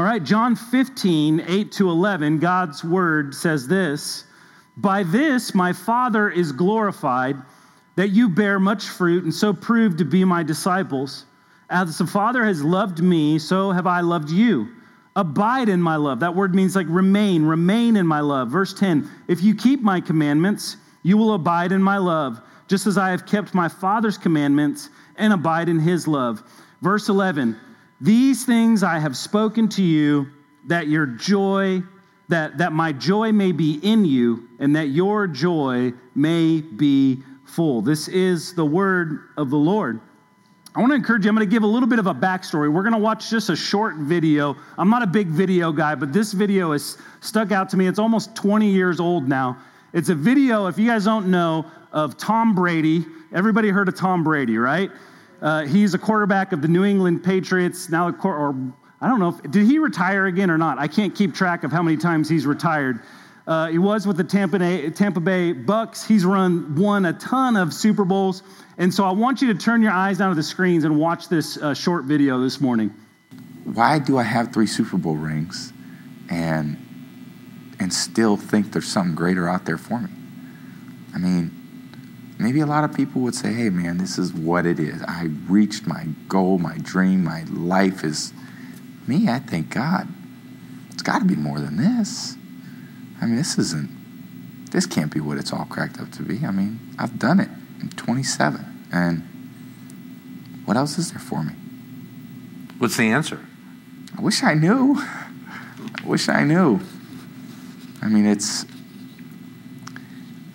All right, John 15, 8 to 11, God's word says this By this my Father is glorified, that you bear much fruit and so prove to be my disciples. As the Father has loved me, so have I loved you. Abide in my love. That word means like remain, remain in my love. Verse 10 If you keep my commandments, you will abide in my love, just as I have kept my Father's commandments and abide in his love. Verse 11 these things I have spoken to you, that your joy, that, that my joy may be in you, and that your joy may be full. This is the word of the Lord. I want to encourage you. I'm going to give a little bit of a backstory. We're going to watch just a short video. I'm not a big video guy, but this video has stuck out to me. It's almost 20 years old now. It's a video, if you guys don't know, of Tom Brady. Everybody heard of Tom Brady, right? Uh, he's a quarterback of the New England Patriots. Now, or I don't know, if, did he retire again or not? I can't keep track of how many times he's retired. Uh, he was with the Tampa Bay, Tampa Bay Bucks. He's run won a ton of Super Bowls, and so I want you to turn your eyes down to the screens and watch this uh, short video this morning. Why do I have three Super Bowl rings, and and still think there's something greater out there for me? I mean, maybe a lot of people would say, hey, man, this is what it is. I reached my goal, my dream, my life is me. I thank God. It's got to be more than this. I mean, this isn't, this can't be what it's all cracked up to be. I mean, I've done it. I'm 27. And what else is there for me? What's the answer? I wish I knew. I wish I knew. I mean, it's,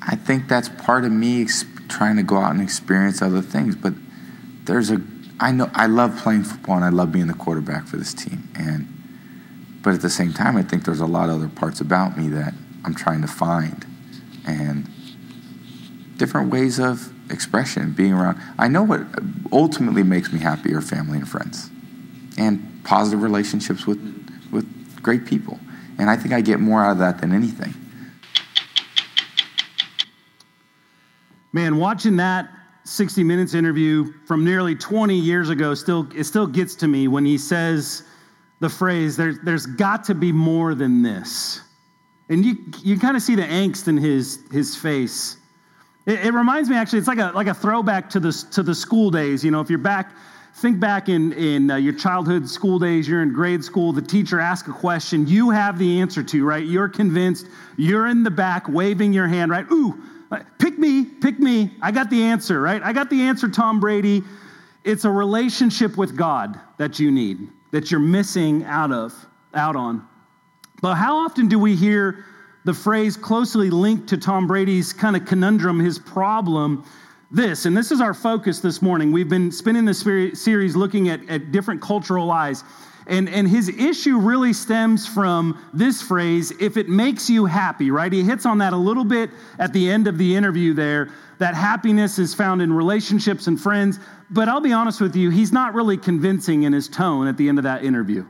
I think that's part of me trying to go out and experience other things. But there's a, I know, I love playing football and I love being the quarterback for this team. And, but at the same time, I think there's a lot of other parts about me that I'm trying to find and different ways of expression, being around. I know what ultimately makes me happy are family and friends and positive relationships with, with great people. And I think I get more out of that than anything. Man, watching that 60 Minutes interview from nearly 20 years ago still it still gets to me when he says the phrase there, there's got to be more than this. And you you kind of see the angst in his his face. It, it, reminds me actually it's like a like a throwback to the to the school days, you know, if you're back think back in in uh, your childhood school days, you're in grade school, the teacher asks a question, you have the answer to, right? You're convinced, you're in the back waving your hand, right? Ooh, Pick me, pick me. I got the answer, right? I got the answer, Tom Brady. It's a relationship with God that you need, that you're missing out of, out on. But how often do we hear the phrase closely linked to Tom Brady's kind of conundrum, his problem? This, and this is our focus this morning. We've been spending this series looking at, at different cultural lies. And, and his issue really stems from this phrase, if it makes you happy, right? He hits on that a little bit at the end of the interview there, that happiness is found in relationships and friends. But I'll be honest with you, he's not really convincing in his tone at the end of that interview.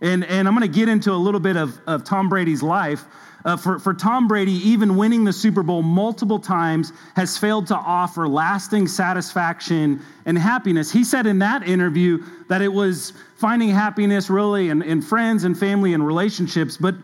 And, and I'm going to get into a little bit of, of Tom Brady's life. Uh, for, for Tom Brady, even winning the Super Bowl multiple times has failed to offer lasting satisfaction and happiness. He said in that interview that it was finding happiness really in, in friends and family and relationships. But,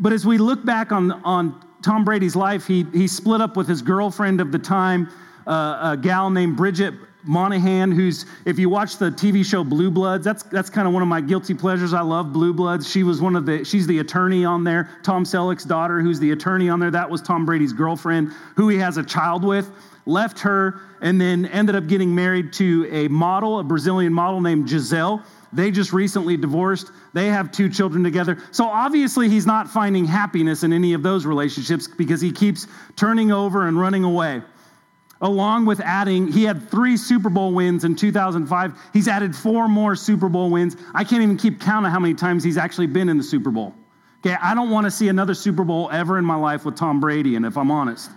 but as we look back on, on Tom Brady's life, he, he split up with his girlfriend of the time, uh, a gal named Bridget Moynahan, who's, if you watch the TV show Blue Bloods, that's, that's kind of one of my guilty pleasures. I love Blue Bloods. She was one of the, she's the attorney on there. Tom Selleck's daughter, who's the attorney on there, that was Tom Brady's girlfriend, who he has a child with. Left her and then ended up getting married to a model, a Brazilian model named Gisele. They just recently divorced. They have two children together. So obviously, he's not finding happiness in any of those relationships because he keeps turning over and running away along with adding, he had three Super Bowl wins in 2005. He's added four more Super Bowl wins. I can't even keep count of how many times he's actually been in the Super Bowl. Okay, I don't want to see another Super Bowl ever in my life with Tom Brady, and if I'm honest.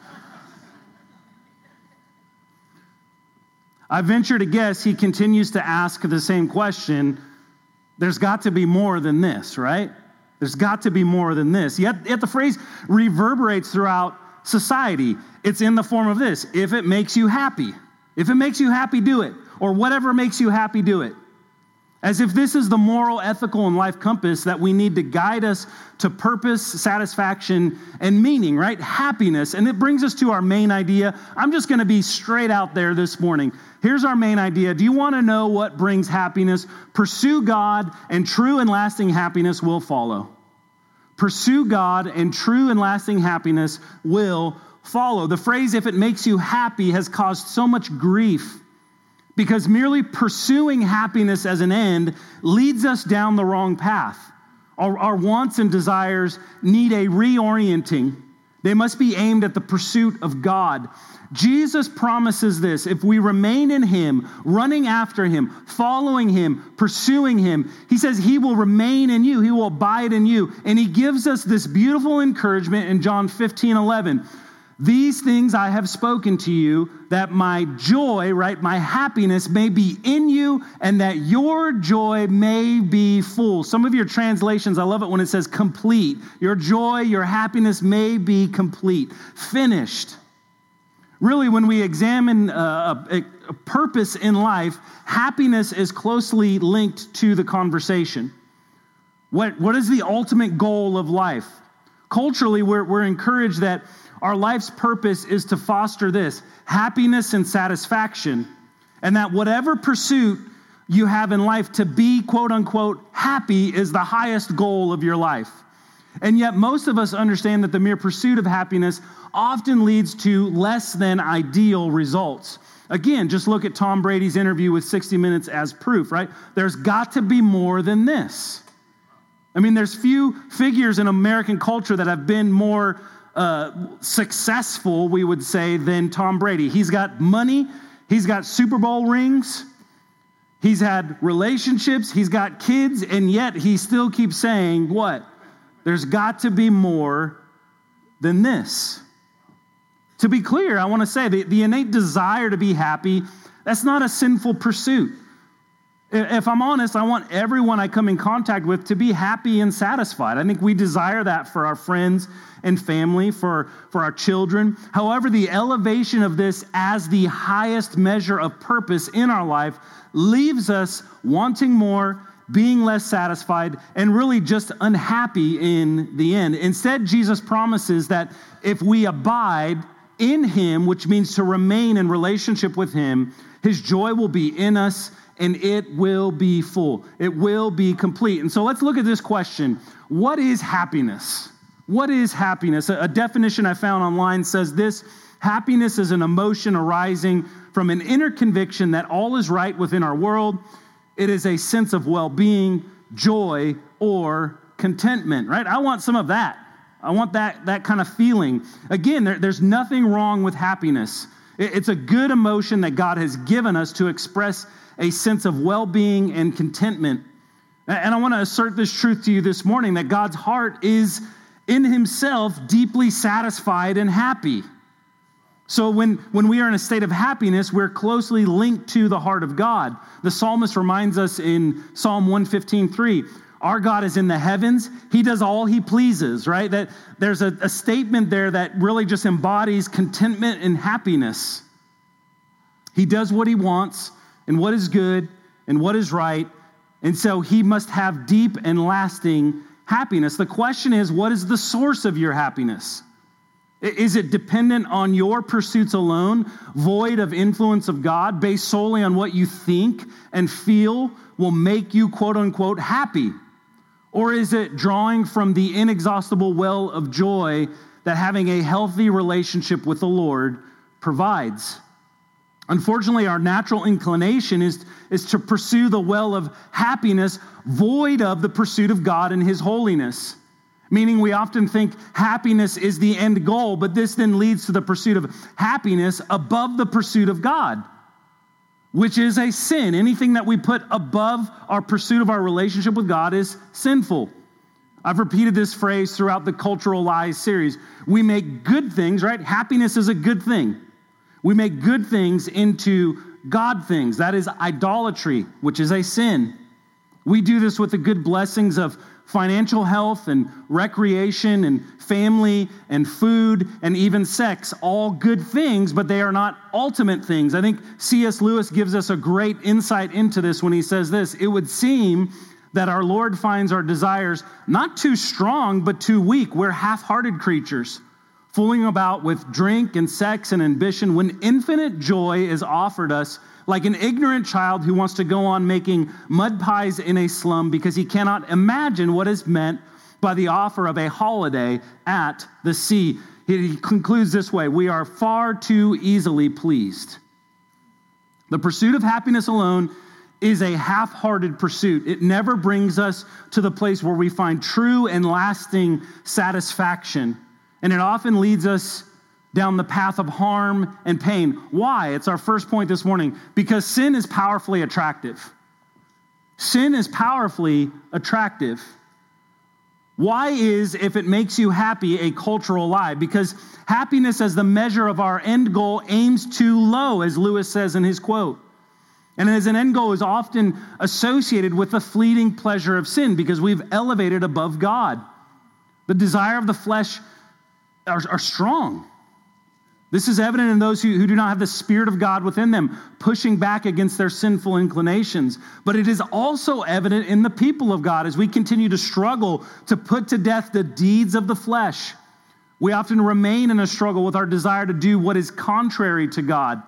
I venture to guess he continues to ask the same question. There's got to be more than this, right? There's got to be more than this. Yet, yet the phrase reverberates throughout society. It's in the form of this if it makes you happy. If it makes you happy, do it. Or whatever makes you happy, do it. As if this is the moral, ethical, and life compass that we need to guide us to purpose, satisfaction, and meaning, right? Happiness. And it brings us to our main idea. I'm just going to be straight out there this morning. Here's our main idea. Do you want to know what brings happiness? Pursue God, and true and lasting happiness will follow. Pursue God, and true and lasting happiness will follow. The phrase, if it makes you happy, has caused so much grief because merely pursuing happiness as an end leads us down the wrong path. Our, our, wants and desires need a reorienting. They must be aimed at the pursuit of God. Jesus promises this if we remain in Him, running after Him, following Him, pursuing Him, He says He will remain in you, He will abide in you. And He gives us this beautiful encouragement in John 15 11. These things I have spoken to you, that my joy, right, my happiness may be in you, and that your joy may be full. Some of your translations, I love it when it says complete. Your joy, your happiness may be complete, finished. Really, when we examine uh, a, a purpose in life, happiness is closely linked to the conversation. What, what is the ultimate goal of life? Culturally, we're, we're encouraged that our life's purpose is to foster this happiness and satisfaction, and that whatever pursuit you have in life to be quote unquote happy is the highest goal of your life. And yet, most of us understand that the mere pursuit of happiness often leads to less than ideal results. Again, just look at Tom Brady's interview with 60 Minutes as proof, right? There's got to be more than this. I mean, there's few figures in American culture that have been more uh, successful, we would say, than Tom Brady. He's got money, he's got Super Bowl rings, he's had relationships, he's got kids, and yet he still keeps saying, What? There's got to be more than this. To be clear, I want to say the, the innate desire to be happy, that's not a sinful pursuit. If I'm honest, I want everyone I come in contact with to be happy and satisfied. I think we desire that for our friends and family, for, for our children. However, the elevation of this as the highest measure of purpose in our life leaves us wanting more, being less satisfied, and really just unhappy in the end. Instead, Jesus promises that if we abide in Him, which means to remain in relationship with Him, His joy will be in us and it will be full. It will be complete. And so let's look at this question What is happiness? What is happiness? A definition I found online says this happiness is an emotion arising from an inner conviction that all is right within our world. It is a sense of well being, joy, or contentment, right? I want some of that. I want that, that kind of feeling. Again, there, there's nothing wrong with happiness. It, it's a good emotion that God has given us to express a sense of well being and contentment. And I want to assert this truth to you this morning that God's heart is in himself deeply satisfied and happy. So when, when we are in a state of happiness, we're closely linked to the heart of God. The psalmist reminds us in Psalm 115:3, our God is in the heavens. He does all he pleases, right? That there's a, a statement there that really just embodies contentment and happiness. He does what he wants and what is good and what is right. And so he must have deep and lasting happiness. The question is, what is the source of your happiness? Is it dependent on your pursuits alone, void of influence of God, based solely on what you think and feel will make you, quote unquote, happy? Or is it drawing from the inexhaustible well of joy that having a healthy relationship with the Lord provides? Unfortunately, our natural inclination is, is to pursue the well of happiness void of the pursuit of God and His holiness. Meaning, we often think happiness is the end goal, but this then leads to the pursuit of happiness above the pursuit of God, which is a sin. Anything that we put above our pursuit of our relationship with God is sinful. I've repeated this phrase throughout the Cultural Lies series. We make good things, right? Happiness is a good thing. We make good things into God things. That is idolatry, which is a sin. We do this with the good blessings of financial health and recreation and family and food and even sex, all good things, but they are not ultimate things. I think C.S. Lewis gives us a great insight into this when he says this It would seem that our Lord finds our desires not too strong, but too weak. We're half hearted creatures, fooling about with drink and sex and ambition when infinite joy is offered us like an ignorant child who wants to go on making mud pies in a slum because he cannot imagine what is meant by the offer of a holiday at the sea. He concludes this way We are far too easily pleased. The pursuit of happiness alone is a half hearted pursuit. It never brings us to the place where we find true and lasting satisfaction. And it often leads us down the path of harm and pain. Why? It's our first point this morning. Because sin is powerfully attractive. Sin is powerfully attractive. Why is, if it makes you happy, a cultural lie? Because happiness as the measure of our end goal aims too low, as Lewis says in his quote. And as an end goal is often associated with the fleeting pleasure of sin because we've elevated above God. The desire of the flesh are, are strong. This is evident in those who, who do not have the Spirit of God within them, pushing back against their sinful inclinations. But it is also evident in the people of God as we continue to struggle to put to death the deeds of the flesh. We often remain in a struggle with our desire to do what is contrary to God.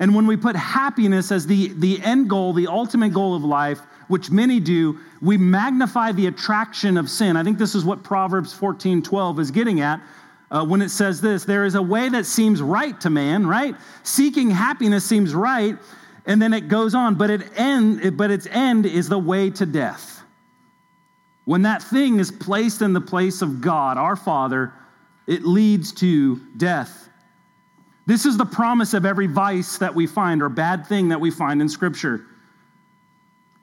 And when we put happiness as the, the end goal, the ultimate goal of life, which many do, we magnify the attraction of sin. I think this is what Proverbs 14 12 is getting at uh, when it says this there is a way that seems right to man, right? Seeking happiness seems right. And then it goes on, but, it end, but its end is the way to death. When that thing is placed in the place of God, our Father, it leads to death. This is the promise of every vice that we find or bad thing that we find in Scripture.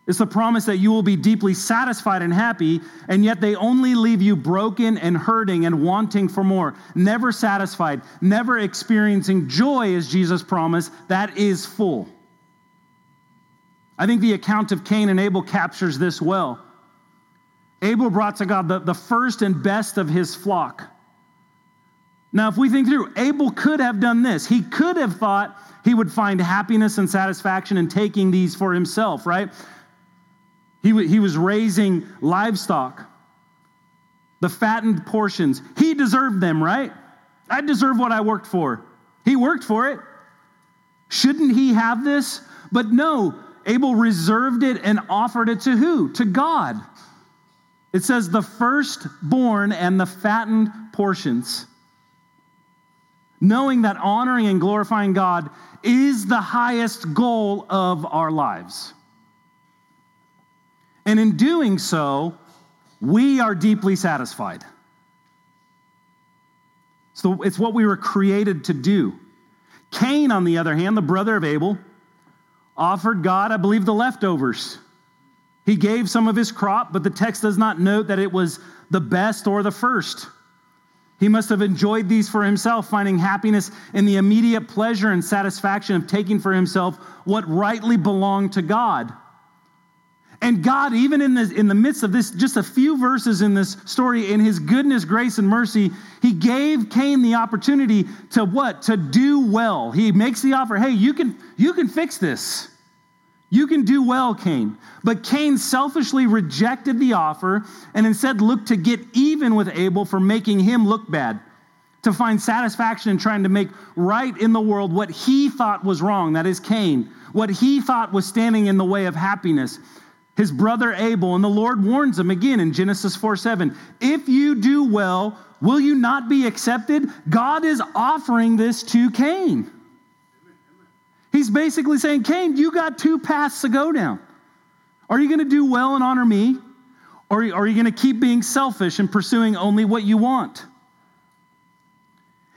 It's the promise that you will be deeply satisfied and happy, and yet they only leave you broken and hurting and wanting for more, never satisfied, never experiencing joy, as Jesus promised, that is full. I think the account of Cain and Abel captures this well. Abel brought to God the, the first and best of his flock. Now, if we think through, Abel could have done this. He could have thought he would find happiness and satisfaction in taking these for himself, right? He, he was raising livestock, the fattened portions. He deserved them, right? I deserve what I worked for. He worked for it. Shouldn't he have this? But no, Abel reserved it and offered it to who? To God. It says the firstborn and the fattened portions. Knowing that honoring and glorifying God is the highest goal of our lives. And in doing so, we are deeply satisfied. So it's what we were created to do. Cain, on the other hand, the brother of Abel, offered God, I believe, the leftovers. He gave some of his crop, but the text does not note that it was the best or the first. He must have enjoyed these for himself, finding happiness in the immediate pleasure and satisfaction of taking for himself what rightly belonged to God. And God, even in, the in the midst of this, just a few verses in this story, in his goodness, grace, and mercy, he gave Cain the opportunity to what? To do well. He makes the offer, hey, you can, you can fix this. You can do well, Cain. But Cain selfishly rejected the offer and instead looked to get even with Abel for making him look bad, to find satisfaction in trying to make right in the world what he thought was wrong, that is Cain, what he thought was standing in the way of happiness his brother Abel, and the Lord warns him again in Genesis 4 7. If you do well, will you not be accepted? God is offering this to Cain. He's basically saying, Cain, you got two paths to go down. Are you going to do well and honor me? Or are you going to keep being selfish and pursuing only what you want?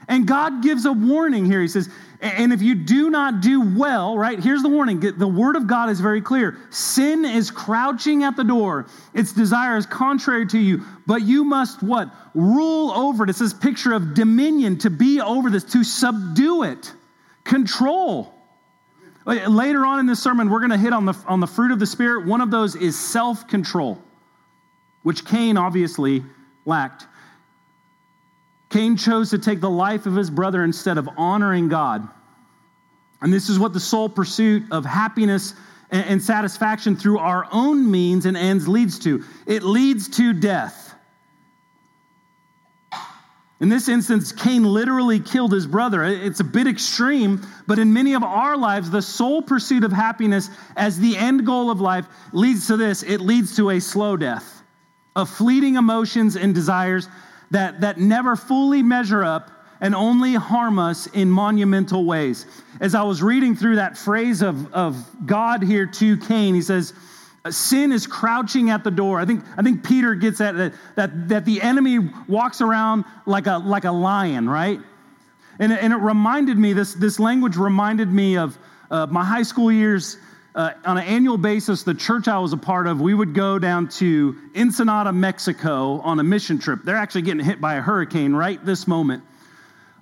And God gives a warning here. He says, and if you do not do well, right, here's the warning. The word of God is very clear. Sin is crouching at the door. Its desire is contrary to you, but you must what? Rule over it. It's this picture of dominion, to be over this, to subdue it, control. Later on in this sermon, we're going to hit on the, on the fruit of the Spirit. One of those is self control, which Cain obviously lacked. Cain chose to take the life of his brother instead of honoring God. And this is what the sole pursuit of happiness and, satisfaction through our own means and ends leads to. It leads to death. In this instance, Cain literally killed his brother. It's a bit extreme, but in many of our lives, the sole pursuit of happiness as the end goal of life leads to this it leads to a slow death of fleeting emotions and desires that, that never fully measure up and only harm us in monumental ways. As I was reading through that phrase of, of God here to Cain, he says, Sin is crouching at the door. I think, I think Peter gets at that, that, that the enemy walks around like a, like a lion, right? And, and it reminded me, this, this language reminded me of uh, my high school years. Uh, on an annual basis, the church I was a part of, we would go down to Ensenada, Mexico on a mission trip. They're actually getting hit by a hurricane right this moment.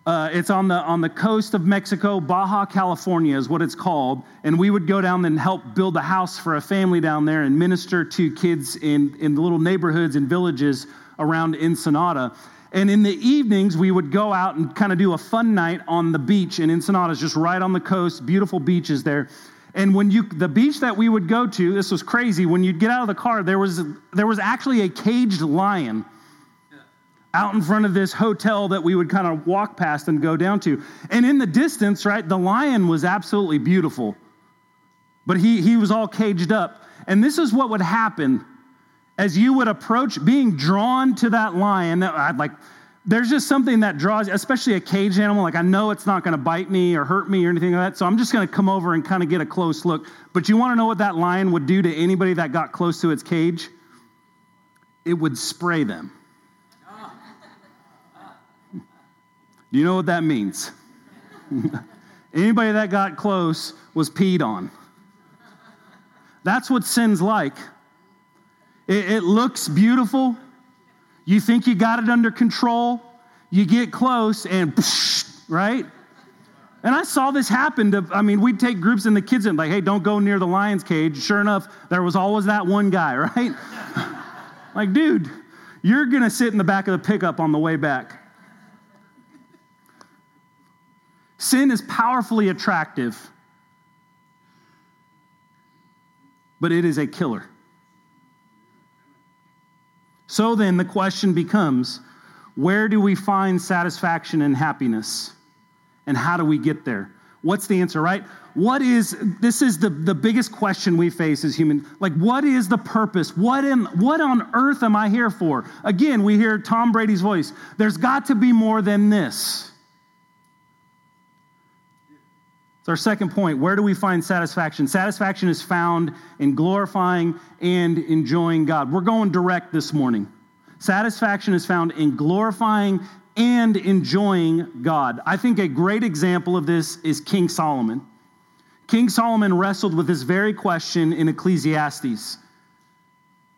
Uh, it's on the on the coast of Mexico, Baja California is what it's called, and we would go down and help build a house for a family down there and minister to kids in in the little neighborhoods and villages around Ensenada. And in the evenings, we would go out and kind of do a fun night on the beach. And Ensenada is just right on the coast, beautiful beaches there. And when you the beach that we would go to, this was crazy. When you'd get out of the car, there was there was actually a caged lion out in front of this hotel that we would kind of walk past and go down to. And in the distance, right, the lion was absolutely beautiful. But he, he was all caged up. And this is what would happen as you would approach being drawn to that lion. I'd like, there's just something that draws, especially a cage animal. Like, I know it's not going to bite me or hurt me or anything like that. So I'm just going to come over and kind of get a close look. But you want to know what that lion would do to anybody that got close to its cage? It would spray them. Do you know what that means? Anybody that got close was peed on. That's what sin's like. It, it, looks beautiful. You think you got it under control. You get close and, right? And I saw this happen to, I mean, we'd take groups and the kids and like, hey, don't go near the lion's cage. Sure enough, there was always that one guy, right? like, dude, you're going to sit in the back of the pickup on the way back. Sin is powerfully attractive, but it is a killer. So then the question becomes where do we find satisfaction and happiness? And how do we get there? What's the answer, right? What is this is the, the biggest question we face as human. Like, what is the purpose? What in what on earth am I here for? Again, we hear Tom Brady's voice. There's got to be more than this. So, our second point where do we find satisfaction? Satisfaction is found in glorifying and enjoying God. We're going direct this morning. Satisfaction is found in glorifying and enjoying God. I think a great example of this is King Solomon. King Solomon wrestled with this very question in Ecclesiastes.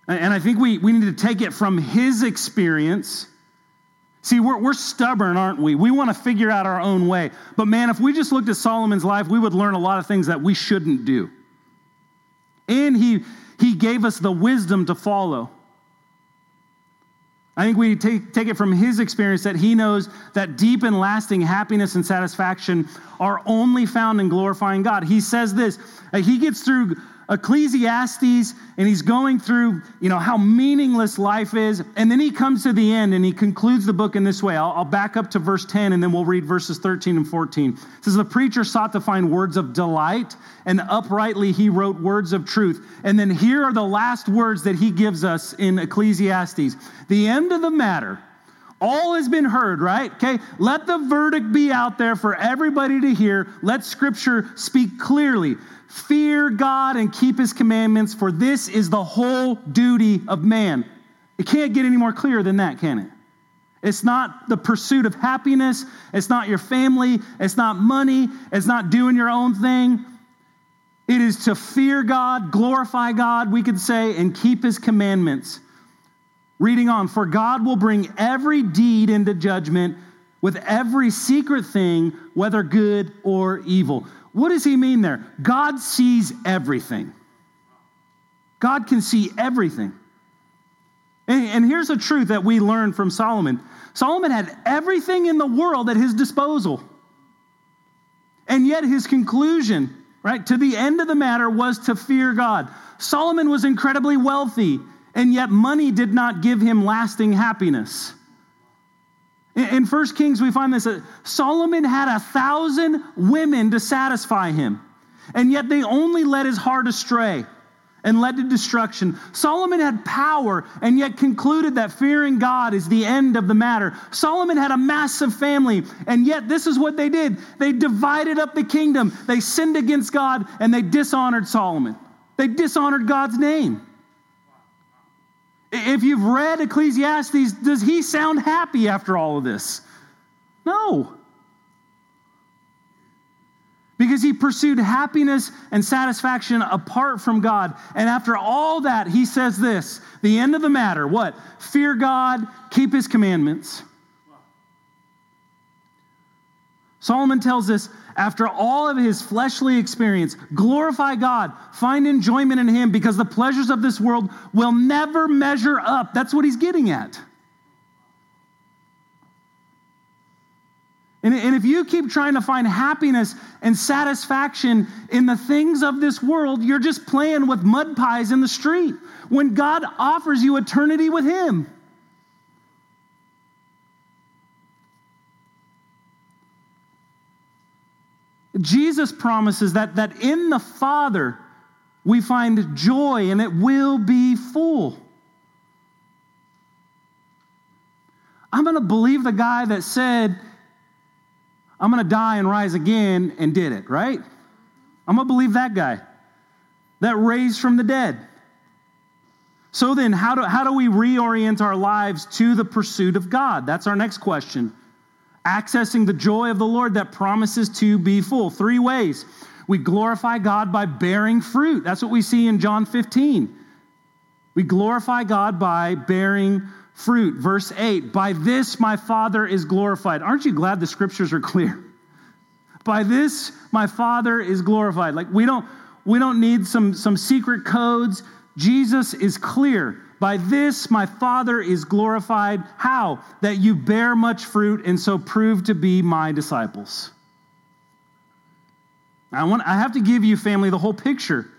And I think we, we need to take it from his experience See, we're, we're stubborn, aren't we? We want to figure out our own way. But man, if we just looked at Solomon's life, we would learn a lot of things that we shouldn't do. And he, he gave us the wisdom to follow. I think we take, take it from his experience that he knows that deep and lasting happiness and satisfaction are only found in glorifying God. He says this, he gets through Ecclesiastes and he's going through, you know, how meaningless life is. And then he comes to the end and he concludes the book in this way. I'll, I'll, back up to verse 10 and then we'll read verses 13 and 14. It says, The preacher sought to find words of delight and uprightly he wrote words of truth. And then here are the last words that he gives us in Ecclesiastes. The end of the matter all has been heard, right? Okay, let the verdict be out there for everybody to hear. Let scripture speak clearly. Fear God and keep his commandments, for this is the whole duty of man. It can't get any more clear than that, can it? It's not the pursuit of happiness. It's not your family. It's not money. It's not doing your own thing. It is to fear God, glorify God, we could say, and keep his commandments. Reading on, for God will bring every deed into judgment with every secret thing, whether good or evil. What does he mean there? God sees everything. God can see everything. And, and here's a truth that we learn from Solomon Solomon had everything in the world at his disposal. And yet his conclusion, right, to the end of the matter was to fear God. Solomon was incredibly wealthy, and yet money did not give him lasting happiness. In 1 Kings, we find this uh, Solomon had a thousand women to satisfy him, and yet they only led his heart astray and led to destruction. Solomon had power and yet concluded that fearing God is the end of the matter. Solomon had a massive family and yet this is what they did. They divided up the kingdom. They sinned against God and they dishonored Solomon. They dishonored God's name. If you've read Ecclesiastes, does he sound happy after all of this? No because he pursued happiness and satisfaction apart from God. And after all that, he says this the end of the matter what? Fear God, keep his commandments. Solomon tells us after all of his fleshly experience, glorify God, find enjoyment in him because the pleasures of this world will never measure up. That's what he's getting at. And, and if you keep trying to find happiness and satisfaction in the things of this world, you're just playing with mud pies in the street when God offers you eternity with Him. Jesus promises that, that in the Father we find joy and it will be full. I'm going to believe the guy that said, I'm going to die and rise again and did it, right? I'm going to believe that guy that raised from the dead. So then, how do, how do we reorient our lives to the pursuit of God? That's our next question. Accessing the joy of the Lord that promises to be full. Three ways. We glorify God by bearing fruit. That's what we see in John 15. We glorify God by bearing fruit. Verse 8 By this my Father is glorified. Aren't you glad the scriptures are clear? By this my Father is glorified. Like we don't we don't need some some secret codes. Jesus is clear. By this my Father is glorified. How? That you bear much fruit and so prove to be my disciples. I want I have to give you family the whole picture.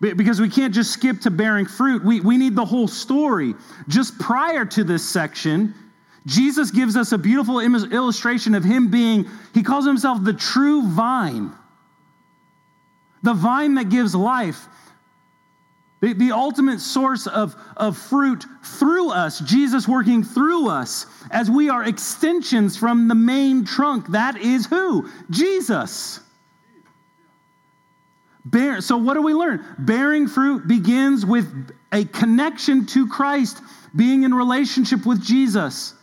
Because we can't just skip to bearing fruit. We, we need the whole story. Just prior to this section, Jesus gives us a beautiful illustration of him being, he calls himself the true vine, the vine that gives life, the, the ultimate source of, of fruit through us, Jesus working through us as we are extensions from the main trunk. That is who? Jesus. Bear, so, what do we learn? Bearing fruit begins with a connection to Christ, being in relationship with Jesus.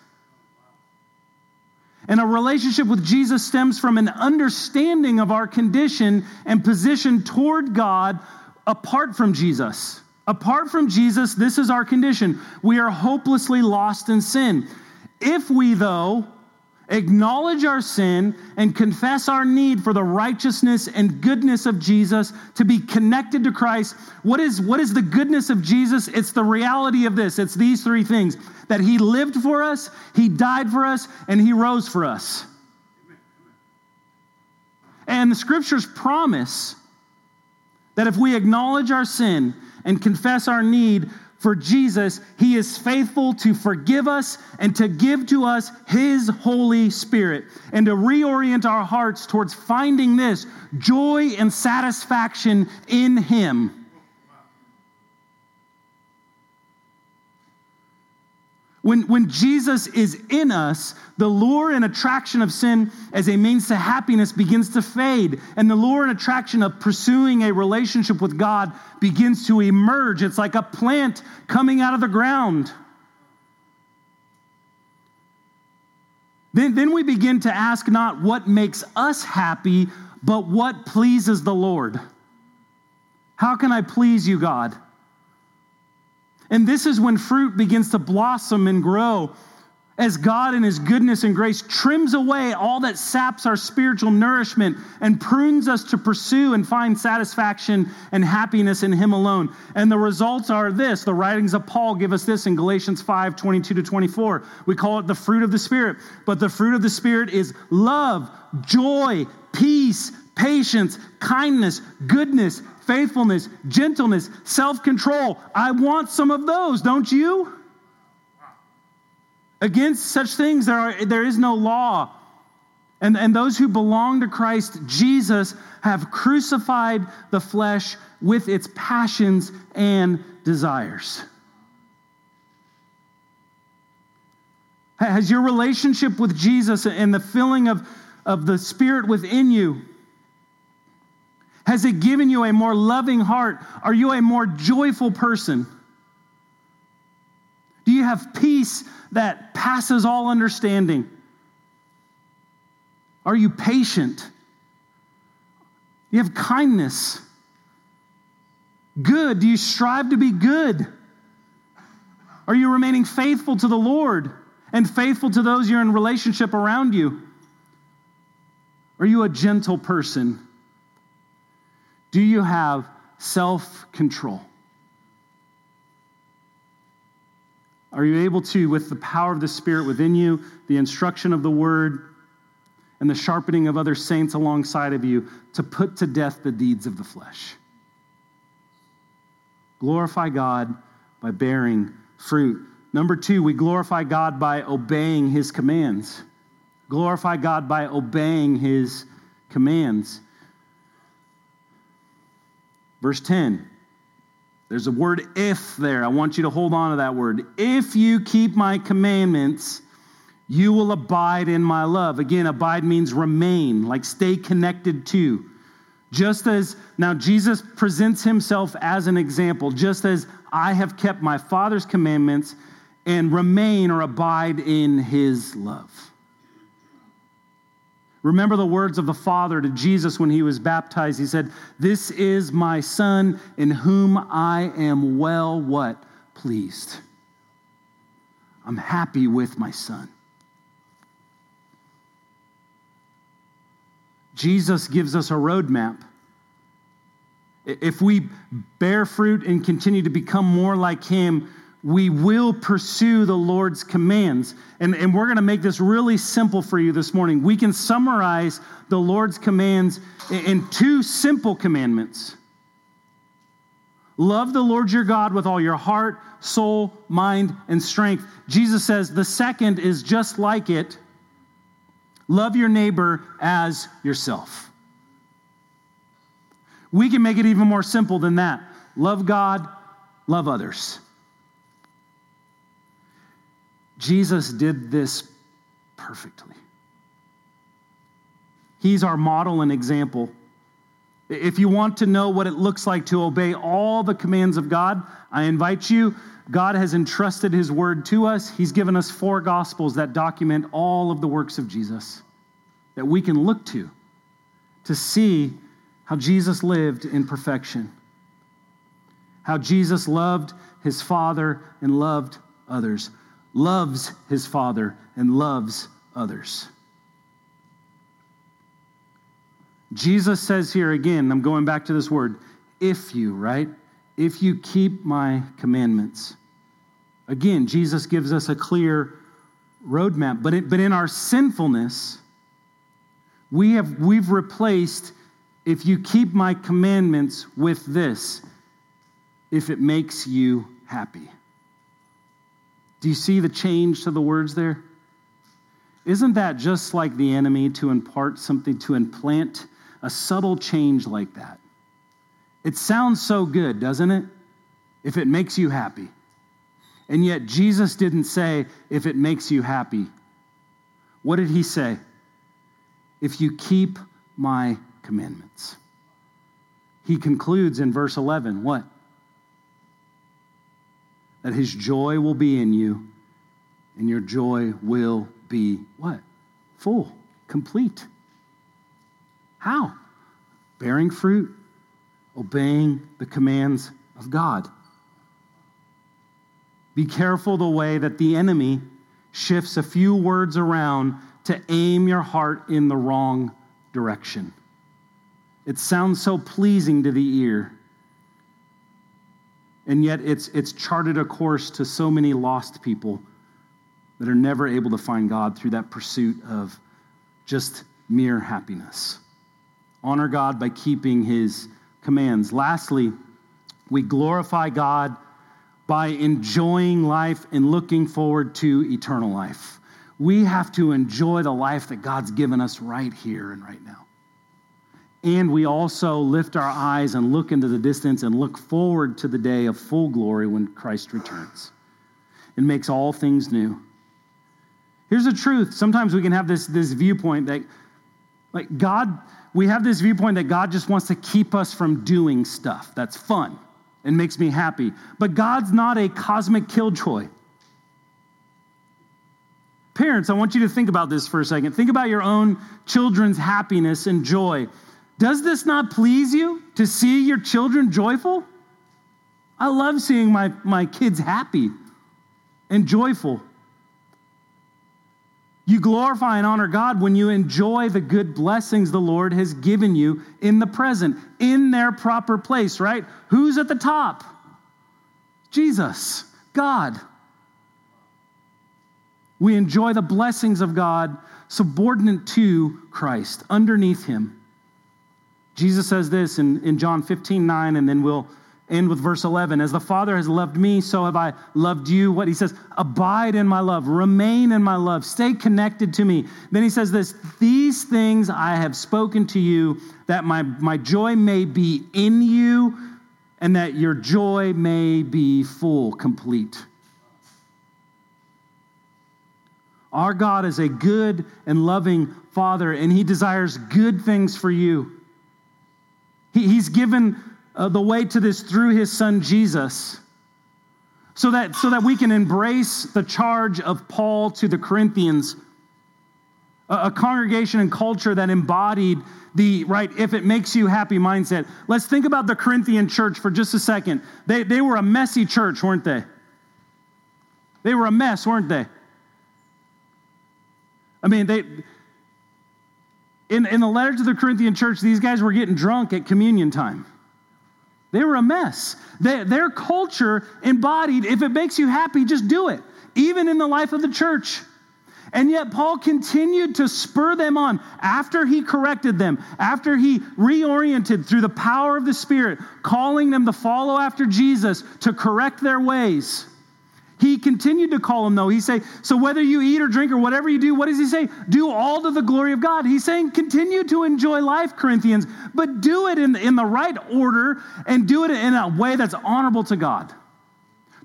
And a relationship with Jesus stems from an understanding of our condition and position toward God apart from Jesus. Apart from Jesus, this is our condition. We are hopelessly lost in sin. If we, though, acknowledge our sin, and confess our need for the righteousness and goodness of Jesus to be connected to Christ. What is, what is the goodness of Jesus? It's the reality of this. It's these three things that He lived for us, He died for us, and He rose for us. And the scriptures promise that if we acknowledge our sin and confess our need for Jesus, He is faithful to forgive us and to give to us His Holy Spirit and to reorient our hearts towards finding this joy and satisfaction in Him. When, when Jesus is in us, the lure and attraction of sin as a means to happiness begins to fade. And the lure and attraction of pursuing a relationship with God begins to emerge. It's like a plant coming out of the ground. Then, then we begin to ask not what makes us happy, but what pleases the Lord. How can I please you, God? And this is when fruit begins to blossom and grow. as God in His goodness and grace trims away all that saps our spiritual nourishment and prunes us to pursue and find satisfaction and happiness in Him alone. And the results are this the writings of Paul give us this in Galatians 5 22 to 24. We call it the fruit of the Spirit. But the fruit of the Spirit is love, joy, peace, patience, kindness, goodness, faithfulness, gentleness, self control. I want some of those, don't you? Against such things, there, are, there is no law. And, and those who belong to Christ Jesus have crucified the flesh with its passions and desires. Has your relationship with Jesus and the filling of, of the Spirit within you, has it given you a more loving heart? Are you a more joyful person? Do you have peace that passes all understanding? Are you patient? Do you have kindness? Good. Do you strive to be good? Are you remaining faithful to the Lord and faithful to those you're in relationship around you? Are you a gentle person? Do you have self control? Are you able to, with the power of the Spirit within you, the instruction of the Word, and the sharpening of other saints alongside of you, to put to death the deeds of the flesh? Glorify God by bearing fruit. Number two, we glorify God by obeying His commands. Glorify God by obeying His commands. Verse 10 there's a word if there. I want you to hold on to that word. If you keep my commandments, you will abide in my love. Again, abide means remain, like stay connected to. Just as now Jesus presents himself as an example, just as I have kept my Father's commandments and remain or abide in his love. Remember the words of the Father to Jesus when he was baptized. He said, This is my Son in whom I am well what? Pleased. I'm happy with my Son. Jesus gives us a roadmap. If we bear fruit and continue to become more like Him, we will pursue the Lord's commands. And, and we're going to make this really simple for you this morning. We can summarize the Lord's commands in two simple commandments Love the Lord your God with all your heart, soul, mind, and strength. Jesus says the second is just like it love your neighbor as yourself. We can make it even more simple than that love God, love others. Jesus did this perfectly. He's our model and example. If you want to know what it looks like to obey all the commands of God, I invite you. God has entrusted His word to us. He's given us four gospels that document all of the works of Jesus that we can look to to see how Jesus lived in perfection, how Jesus loved His Father and loved others loves his father and loves others. Jesus says here again, I'm going back to this word, if you, right? If you keep my commandments. Again, Jesus gives us a clear roadmap, but, it, but in our sinfulness, we have, we've replaced if you keep my commandments with this, if it makes you happy. Do you see the change to the words there? Isn't that just like the enemy to impart something, to implant a subtle change like that? It sounds so good, doesn't it? If it makes you happy. And yet, Jesus didn't say, if it makes you happy. What did he say? If you keep my commandments. He concludes in verse 11 what? That his joy will be in you, and your joy will be what? Full, complete. How? Bearing fruit, obeying the commands of God. Be careful the way that the enemy shifts a few words around to aim your heart in the wrong direction. It sounds so pleasing to the ear. And yet it's, it's charted a course to so many lost people that are never able to find God through that pursuit of just mere happiness. Honor God by keeping his commands. Lastly, we glorify God by enjoying life and looking forward to eternal life. We have to enjoy the life that God's given us right here and right now. And we also lift our eyes and look into the distance and look forward to the day of full glory when Christ returns and makes all things new. Here's the truth. Sometimes we can have this, this viewpoint that, like, God, we have this viewpoint that God just wants to keep us from doing stuff that's fun and makes me happy. But God's not a cosmic killjoy. Parents, I want you to think about this for a second. Think about your own children's happiness and joy. Does this not please you to see your children joyful? I love seeing my, my kids happy and joyful. You glorify and honor God when you enjoy the good blessings the Lord has given you in the present, in their proper place, right? Who's at the top? Jesus, God. We enjoy the blessings of God subordinate to Christ, underneath Him. Jesus says this in, in John 15, 9, and then we'll end with verse 11. As the Father has loved me, so have I loved you. What he says, abide in my love, remain in my love, stay connected to me. Then he says this These things I have spoken to you, that my, my joy may be in you, and that your joy may be full, complete. Our God is a good and loving Father, and He desires good things for you. He, he's given uh, the way to this through his son Jesus so that, so that we can embrace the charge of Paul to the Corinthians, a, a congregation and culture that embodied the right, if it makes you happy mindset. Let's think about the Corinthian church for just a second. They, they were a messy church, weren't they? They were a mess, weren't they? I mean, they. In, in the letter to the Corinthian church, these guys were getting drunk at communion time. They were a mess. They, their culture embodied, if it makes you happy, just do it, even in the life of the church. And yet, Paul continued to spur them on after he corrected them, after he reoriented through the power of the Spirit, calling them to follow after Jesus to correct their ways. He continued to call him, though. He say, so whether you eat or drink or whatever you do, what does he say? Do all to the glory of God. He's saying, continue to enjoy life, Corinthians, but do it in, in the right order and do it in a way that's honorable to God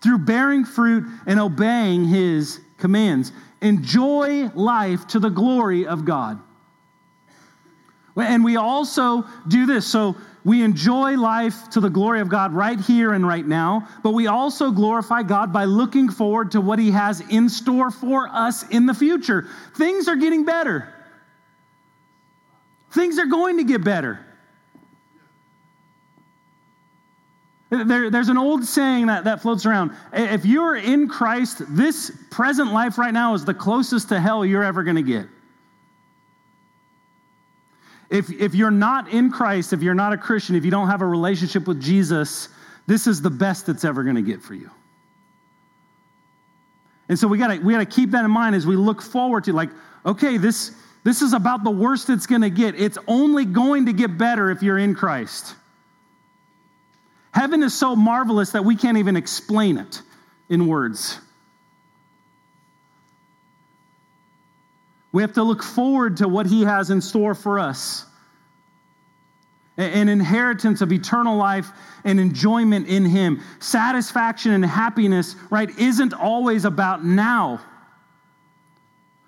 through bearing fruit and obeying his commands. Enjoy life to the glory of God. And we also do this. So we enjoy life to the glory of God right here and right now, but we also glorify God by looking forward to what He has in store for us in the future. Things are getting better, things are going to get better. There, there's an old saying that, that floats around. If you're in Christ, this present life right now is the closest to hell you're ever going to get. If, if you're not in Christ, if you're not a Christian, if you don't have a relationship with Jesus, this is the best that's ever going to get for you. And so we got to we got to keep that in mind as we look forward to like, okay, this this is about the worst it's going to get. It's only going to get better if you're in Christ. Heaven is so marvelous that we can't even explain it in words. We have to look forward to what He has in store for us an inheritance of eternal life and enjoyment in Him. Satisfaction and happiness, right, isn't always about now.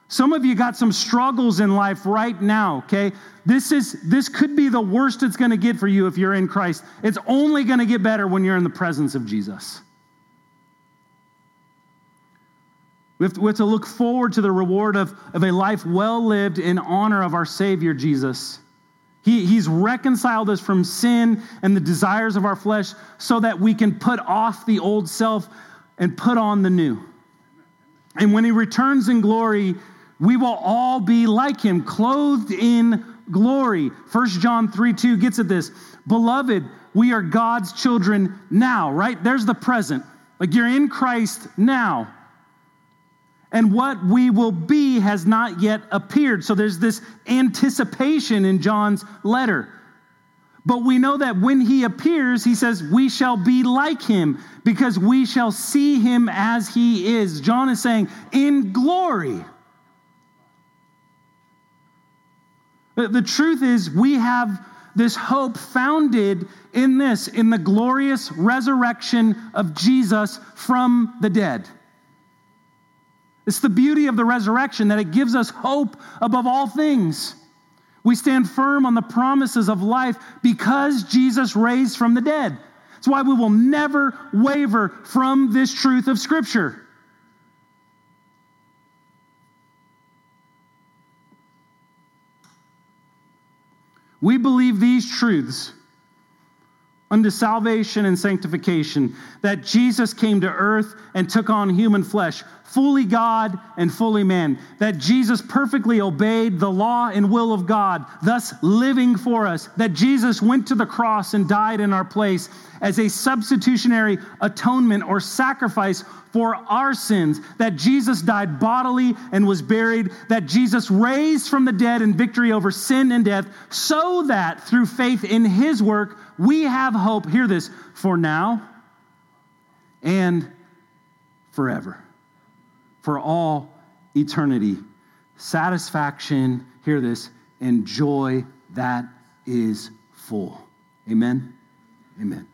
Some of you got some struggles in life right now, okay? This is this could be the worst it's going to get for you if you're in Christ. It's only going to get better when you're in the presence of Jesus. We have, to, we have to look forward to the reward of, of a life well lived in honor of our Savior, Jesus. He, he's reconciled us from sin and the desires of our flesh so that we can put off the old self and put on the new. And when he returns in glory, we will all be like him, clothed in glory. 1 John 3 2 gets at this. Beloved, we are God's children now, right? There's the present. Like you're in Christ now. And what we will be has not yet appeared. So there's this anticipation in John's letter. But we know that when he appears, he says, we shall be like him because we shall see him as he is. John is saying, in glory. The truth is, we have this hope founded in this, in the glorious resurrection of Jesus from the dead. It's the beauty of the resurrection that it gives us hope above all things. We stand firm on the promises of life because Jesus raised from the dead. That's why we will never waver from this truth of Scripture. We believe these truths unto salvation and sanctification, that Jesus came to earth and took on human flesh, fully God and fully man, that Jesus perfectly obeyed the law and will of God, thus living for us, that Jesus went to the cross and died in our place as a substitutionary atonement or sacrifice for our sins, that Jesus died bodily and was buried, that Jesus raised from the dead in victory over sin and death, so that through faith in his work, we have hope, hear this, for now and forever, for all eternity. Satisfaction, hear this, and joy that is full. Amen. Amen.